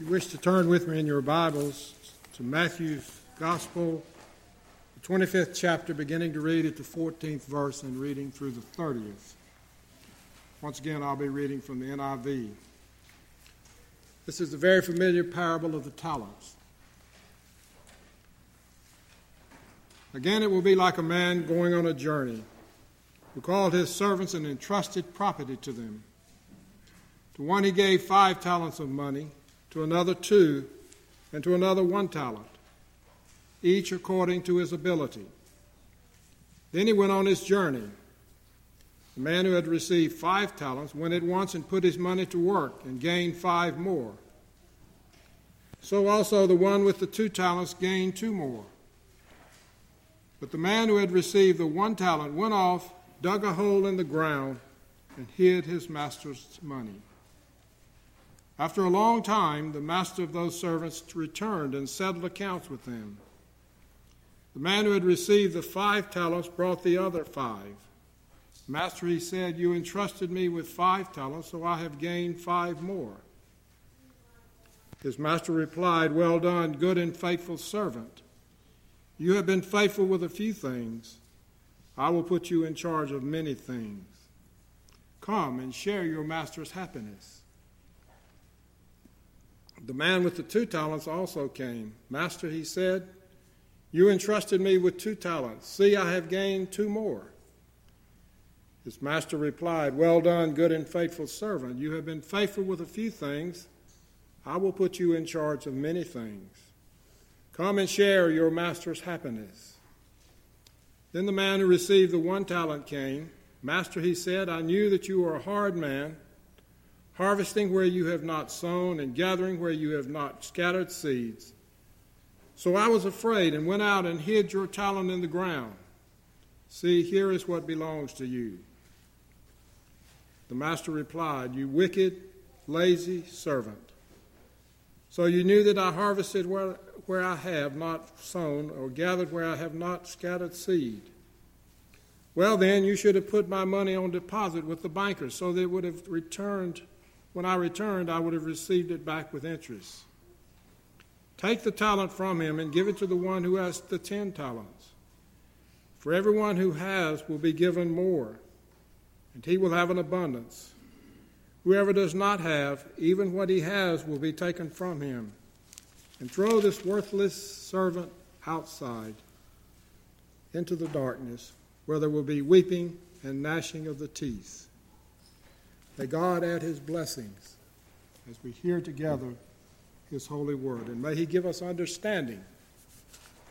you wish to turn with me in your Bibles to Matthew's Gospel, the 25th chapter, beginning to read at the 14th verse and reading through the 30th. Once again, I'll be reading from the NIV. This is the very familiar parable of the talents. Again, it will be like a man going on a journey who called his servants and entrusted property to them. To one he gave five talents of money to another two, and to another one talent, each according to his ability. Then he went on his journey. The man who had received five talents went at once and put his money to work and gained five more. So also the one with the two talents gained two more. But the man who had received the one talent went off, dug a hole in the ground, and hid his master's money. After a long time, the master of those servants returned and settled accounts with them. The man who had received the five talents brought the other five. Master, he said, You entrusted me with five talents, so I have gained five more. His master replied, Well done, good and faithful servant. You have been faithful with a few things. I will put you in charge of many things. Come and share your master's happiness. The man with the two talents also came. Master, he said, You entrusted me with two talents. See, I have gained two more. His master replied, Well done, good and faithful servant. You have been faithful with a few things. I will put you in charge of many things. Come and share your master's happiness. Then the man who received the one talent came. Master, he said, I knew that you are a hard man harvesting where you have not sown, and gathering where you have not scattered seeds. So I was afraid and went out and hid your talent in the ground. See, here is what belongs to you. The master replied, You wicked, lazy servant. So you knew that I harvested where, where I have not sown, or gathered where I have not scattered seed. Well, then, you should have put my money on deposit with the bankers so that it would have returned when I returned, I would have received it back with interest. Take the talent from him and give it to the one who has the ten talents. For everyone who has will be given more, and he will have an abundance. Whoever does not have, even what he has will be taken from him. And throw this worthless servant outside into the darkness, where there will be weeping and gnashing of the teeth. May God add his blessings as we hear together his holy word. And may he give us understanding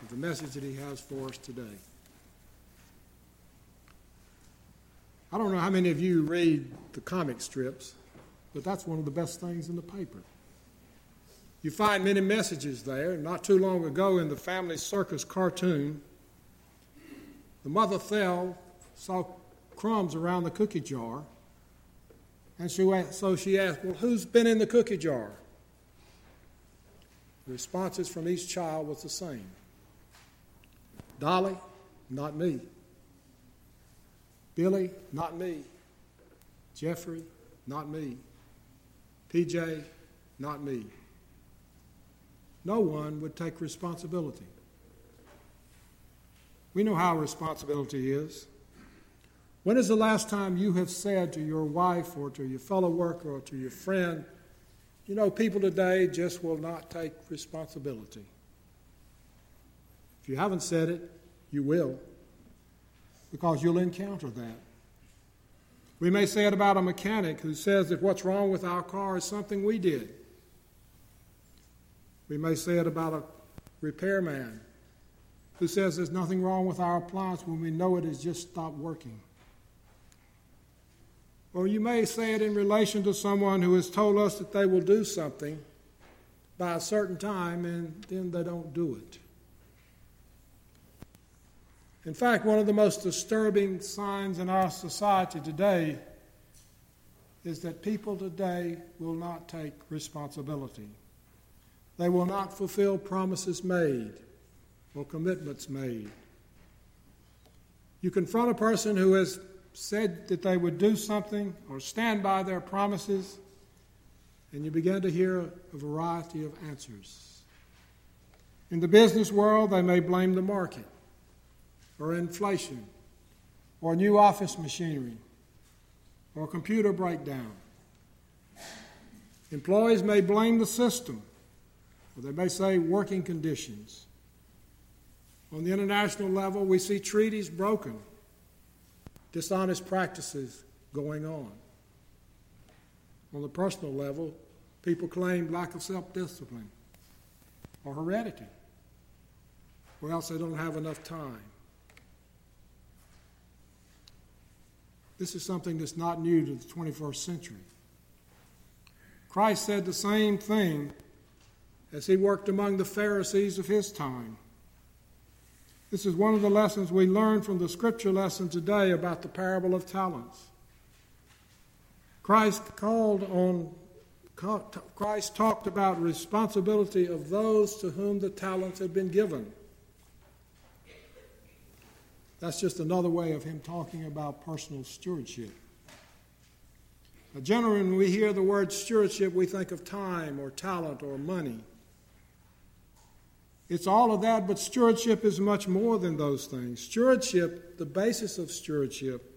of the message that he has for us today. I don't know how many of you read the comic strips, but that's one of the best things in the paper. You find many messages there. Not too long ago in the Family Circus cartoon, the mother fell, saw crumbs around the cookie jar, and she, so she asked, Well, who's been in the cookie jar? The responses from each child was the same Dolly, not me. Billy, not me. Jeffrey, not me. PJ, not me. No one would take responsibility. We know how responsibility is. When is the last time you have said to your wife or to your fellow worker or to your friend, you know, people today just will not take responsibility? If you haven't said it, you will, because you'll encounter that. We may say it about a mechanic who says that what's wrong with our car is something we did. We may say it about a repairman who says there's nothing wrong with our appliance when we know it has just stopped working. Or you may say it in relation to someone who has told us that they will do something by a certain time and then they don't do it. In fact, one of the most disturbing signs in our society today is that people today will not take responsibility. They will not fulfill promises made or commitments made. You confront a person who has said that they would do something or stand by their promises, And you began to hear a variety of answers. In the business world, they may blame the market, or inflation, or new office machinery, or computer breakdown. Employees may blame the system, or they may say working conditions. On the international level, we see treaties broken, dishonest practices going on. On the personal level, people claim lack of self discipline or heredity, or else they don't have enough time. This is something that's not new to the 21st century. Christ said the same thing as he worked among the Pharisees of his time. This is one of the lessons we learn from the scripture lesson today about the parable of talents. Christ called on Christ talked about responsibility of those to whom the talents had been given. That's just another way of him talking about personal stewardship. Now, generally, when we hear the word stewardship, we think of time or talent or money. It's all of that, but stewardship is much more than those things. Stewardship, the basis of stewardship,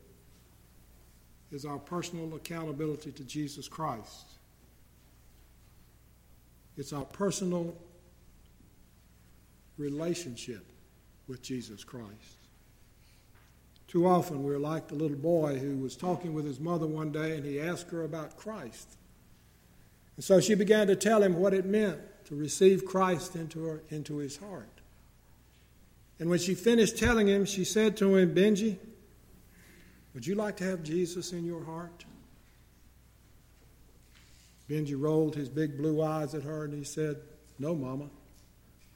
is our personal accountability to Jesus Christ. It's our personal relationship with Jesus Christ. Too often we're like the little boy who was talking with his mother one day and he asked her about Christ. And so she began to tell him what it meant to receive Christ into, her, into his heart. And when she finished telling him, she said to him, Benji, would you like to have Jesus in your heart? Benji rolled his big blue eyes at her and he said, No, Mama,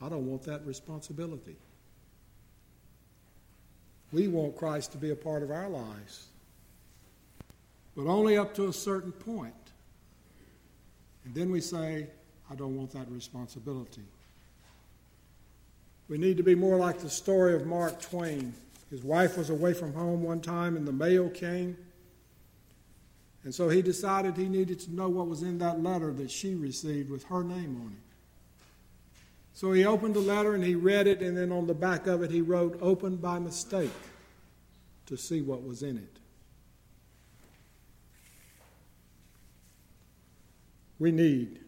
I don't want that responsibility. We want Christ to be a part of our lives, but only up to a certain point. And then we say, I don't want that responsibility. We need to be more like the story of Mark Twain. His wife was away from home one time, and the mail came. And so he decided he needed to know what was in that letter that she received with her name on it. So he opened the letter and he read it, and then on the back of it he wrote, Opened by mistake, to see what was in it. We need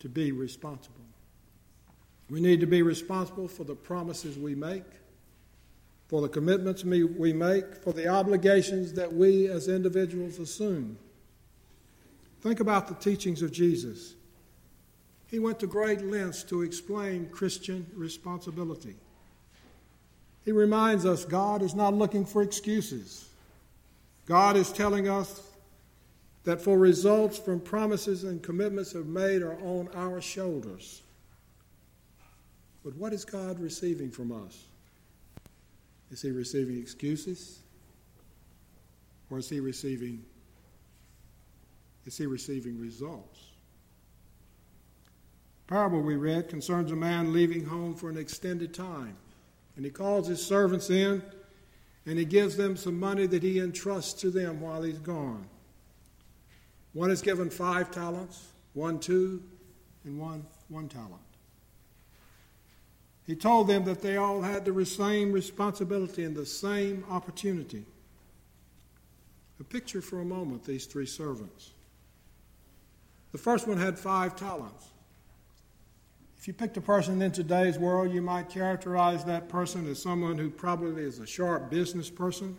to be responsible. We need to be responsible for the promises we make, for the commitments we make, for the obligations that we as individuals assume. Think about the teachings of Jesus. He went to great lengths to explain Christian responsibility. He reminds us God is not looking for excuses. God is telling us that for results from promises and commitments have made are on our shoulders. But what is God receiving from us? Is he receiving excuses? Or is he receiving is he receiving results? The parable we read concerns a man leaving home for an extended time. And he calls his servants in and he gives them some money that he entrusts to them while he's gone. One is given five talents, one two, and one one talent. He told them that they all had the same responsibility and the same opportunity. A picture for a moment these three servants. The first one had five talents. If you picked a person in today's world, you might characterize that person as someone who probably is a sharp business person,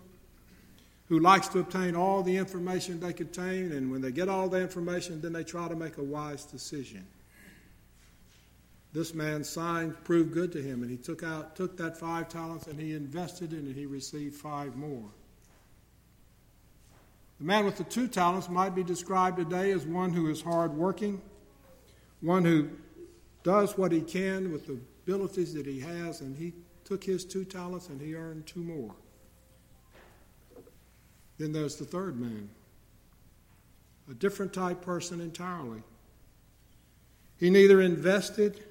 who likes to obtain all the information they can obtain, and when they get all the information, then they try to make a wise decision. This man's sign proved good to him, and he took out took that five talents and he invested in it. He received five more. The man with the two talents might be described today as one who is hardworking, one who does what he can with the abilities that he has, and he took his two talents and he earned two more. Then there's the third man, a different type person entirely. He neither invested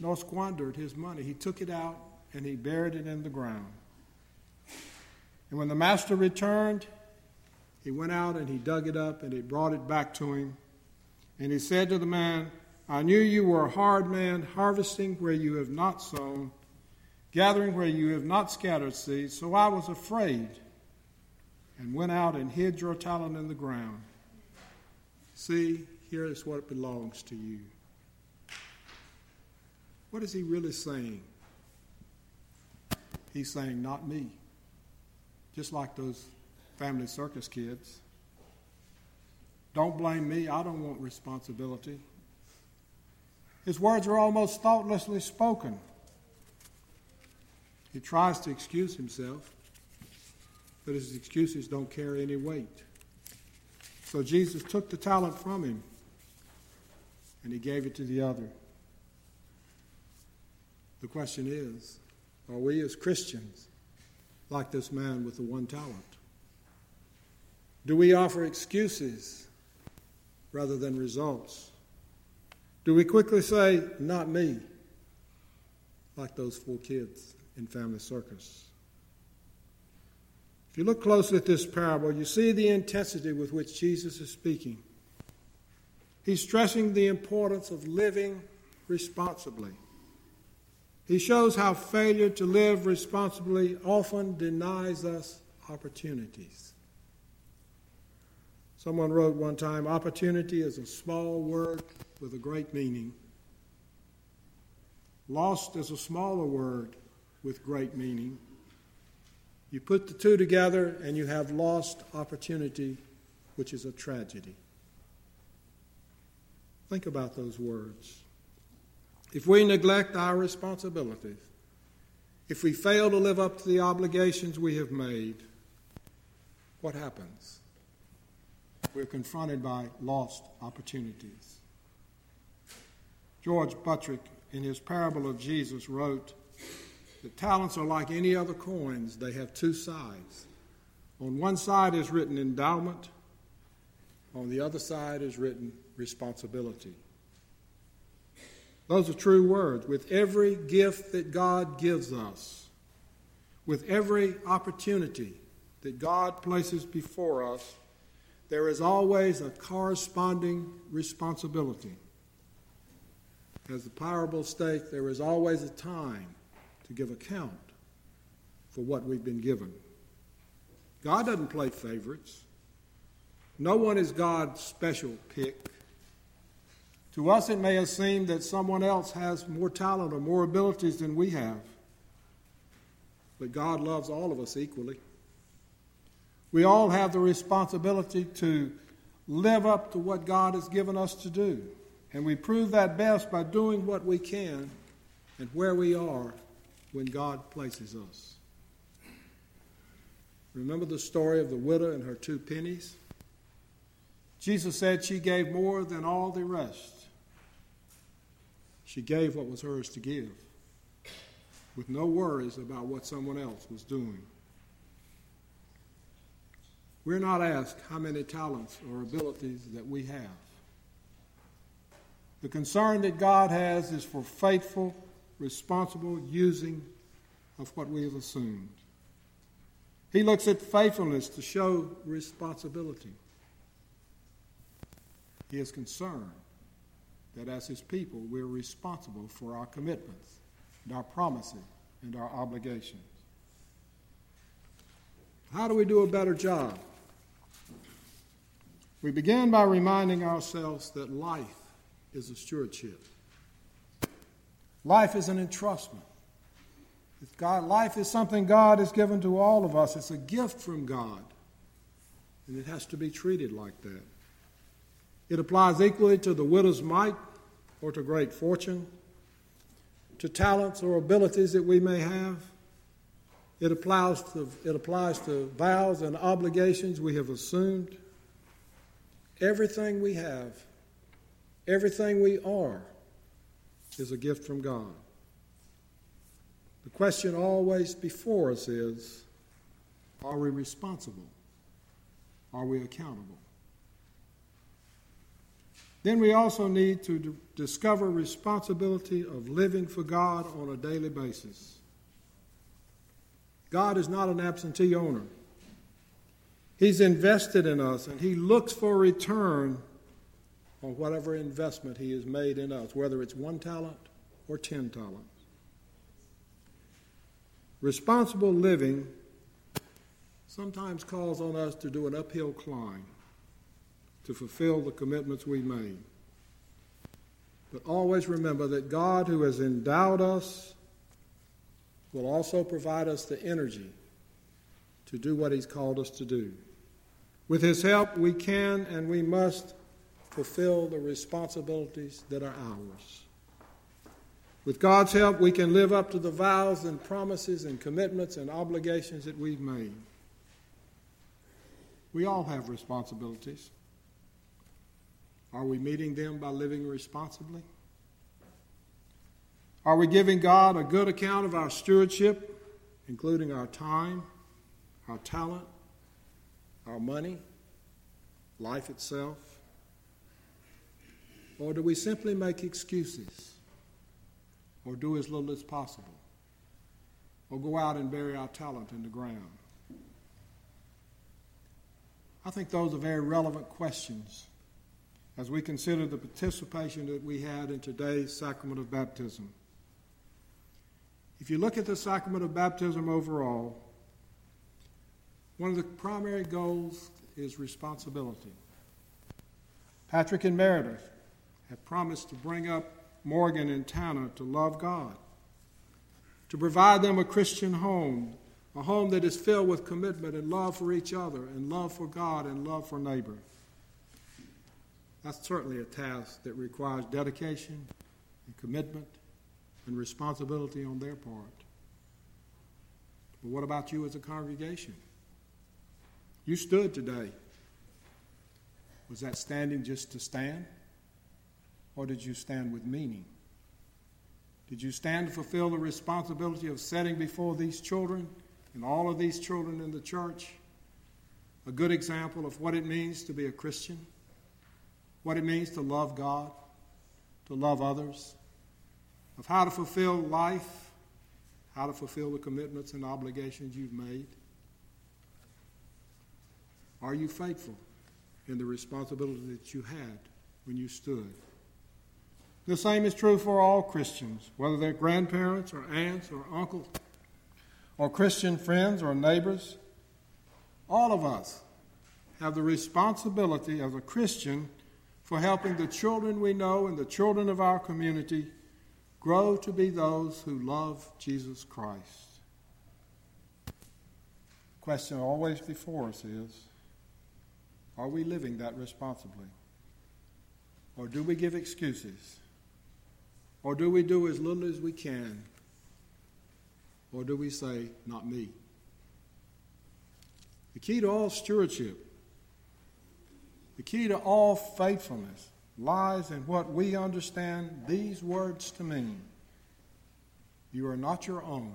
nor squandered his money. He took it out and he buried it in the ground. And when the master returned, he went out and he dug it up and he brought it back to him And he said to the man, I knew you were a hard man, harvesting where you have not sown, gathering where you have not scattered seed. So I was afraid and went out and hid your talent in the ground. See, here is what belongs to you. What is he really saying? He's saying, Not me. Just like those family circus kids. Don't blame me. I don't want responsibility. His words are almost thoughtlessly spoken. He tries to excuse himself, but his excuses don't carry any weight. So Jesus took the talent from him and he gave it to the other. The question is are we as Christians like this man with the one talent? Do we offer excuses rather than results? Do we quickly say, not me, like those four kids in Family Circus? If you look closely at this parable, you see the intensity with which Jesus is speaking. He's stressing the importance of living responsibly. He shows how failure to live responsibly often denies us opportunities. Someone wrote one time opportunity is a small word with a great meaning. Lost is a smaller word with great meaning. You put the two together and you have lost opportunity, which is a tragedy. Think about those words. If we neglect our responsibilities, if we fail to live up to the obligations we have made, what happens? we're confronted by lost opportunities. George Buttrick, in his parable of Jesus, wrote that talents are like any other coins, they have two sides. On one side is written endowment, on the other side is written responsibility. Those are true words. With every gift that God gives us, with every opportunity that God places before us, there is always a corresponding responsibility. As the parable states, there is always a time to give account for what we've been given. God doesn't play favorites. No one is God's special pick. To us, it may have seemed that someone else has more talent or more abilities than we have. But God loves all of us equally. We all have the responsibility to live up to what God has given us to do. And we prove that best by doing what we can and where we are when God places us. Remember the story of the widow and her two pennies? Jesus said she gave more than all the rest. She gave what was hers to give with no worries about what someone else was doing. We're not asked how many talents or abilities that we have. The concern that God has is for faithful, responsible using of what we have assumed. He looks at faithfulness to show responsibility. He is concerned that as His people, we're responsible for our commitments and our promises and our obligations. How do we do a better job? We begin by reminding ourselves that life is a stewardship. Life is an entrustment. God, life is something God has given to all of us. It's a gift from God. And it has to be treated like that. It applies equally to the widow's mite or to great fortune, to talents or abilities that we may have. It applies to, it applies to vows and obligations we have assumed. Everything we have, everything we are, is a gift from God. The question always before us is are we responsible? Are we accountable? Then we also need to d- discover responsibility of living for God on a daily basis. God is not an absentee owner. He's invested in us and He looks for return on whatever investment He has made in us, whether it's one talent or ten talents. Responsible living sometimes calls on us to do an uphill climb to fulfill the commitments we made. But always remember that God, who has endowed us, will also provide us the energy to do what He's called us to do. With His help, we can and we must fulfill the responsibilities that are ours. With God's help, we can live up to the vows and promises and commitments and obligations that we've made. We all have responsibilities. Are we meeting them by living responsibly? Are we giving God a good account of our stewardship, including our time, our talent, our money, life itself? Or do we simply make excuses or do as little as possible or go out and bury our talent in the ground? I think those are very relevant questions as we consider the participation that we had in today's sacrament of baptism. If you look at the sacrament of baptism overall, one of the primary goals is responsibility. Patrick and Meredith have promised to bring up Morgan and Tanner to love God, to provide them a Christian home, a home that is filled with commitment and love for each other, and love for God and love for neighbor. That's certainly a task that requires dedication and commitment and responsibility on their part. But what about you as a congregation? You stood today. Was that standing just to stand? Or did you stand with meaning? Did you stand to fulfill the responsibility of setting before these children and all of these children in the church a good example of what it means to be a Christian? what it means to love God, to love others, of how to fulfill life, how to fulfill the commitments and obligations you've made. Are you faithful in the responsibility that you had when you stood? The same is true for all Christians, whether they're grandparents or aunts or uncles or Christian friends or neighbors. All of us have the responsibility as a Christian for helping the children we know and the children of our community grow to be those who love Jesus Christ. The question always before us is are we living that responsibly? Or do we give excuses? Or do we do as little as we can? Or do we say, not me? The key to all stewardship the key to all faithfulness lies in what we understand these words to mean. You are not your own,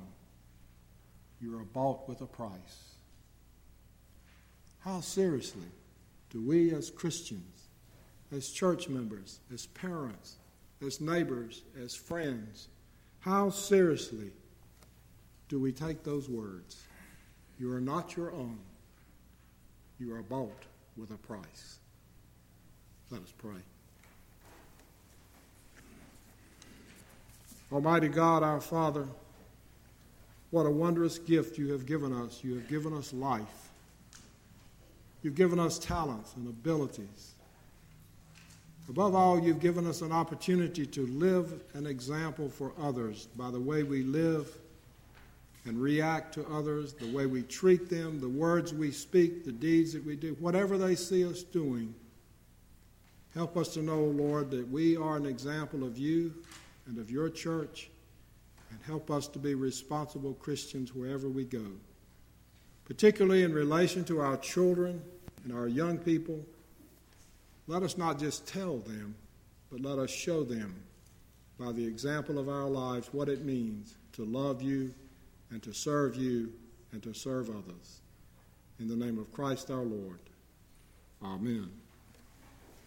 you are bought with a price. How seriously do we as Christians, as church members, as parents, as neighbors, as friends, how seriously do we take those words? You are not your own, you are bought with a price. Let us pray. Almighty God, our Father, what a wondrous gift you have given us. You have given us life. You've given us talents and abilities. Above all, you've given us an opportunity to live an example for others by the way we live and react to others, the way we treat them, the words we speak, the deeds that we do, whatever they see us doing. Help us to know, Lord, that we are an example of you and of your church, and help us to be responsible Christians wherever we go, particularly in relation to our children and our young people. Let us not just tell them, but let us show them by the example of our lives what it means to love you and to serve you and to serve others. In the name of Christ our Lord. Amen.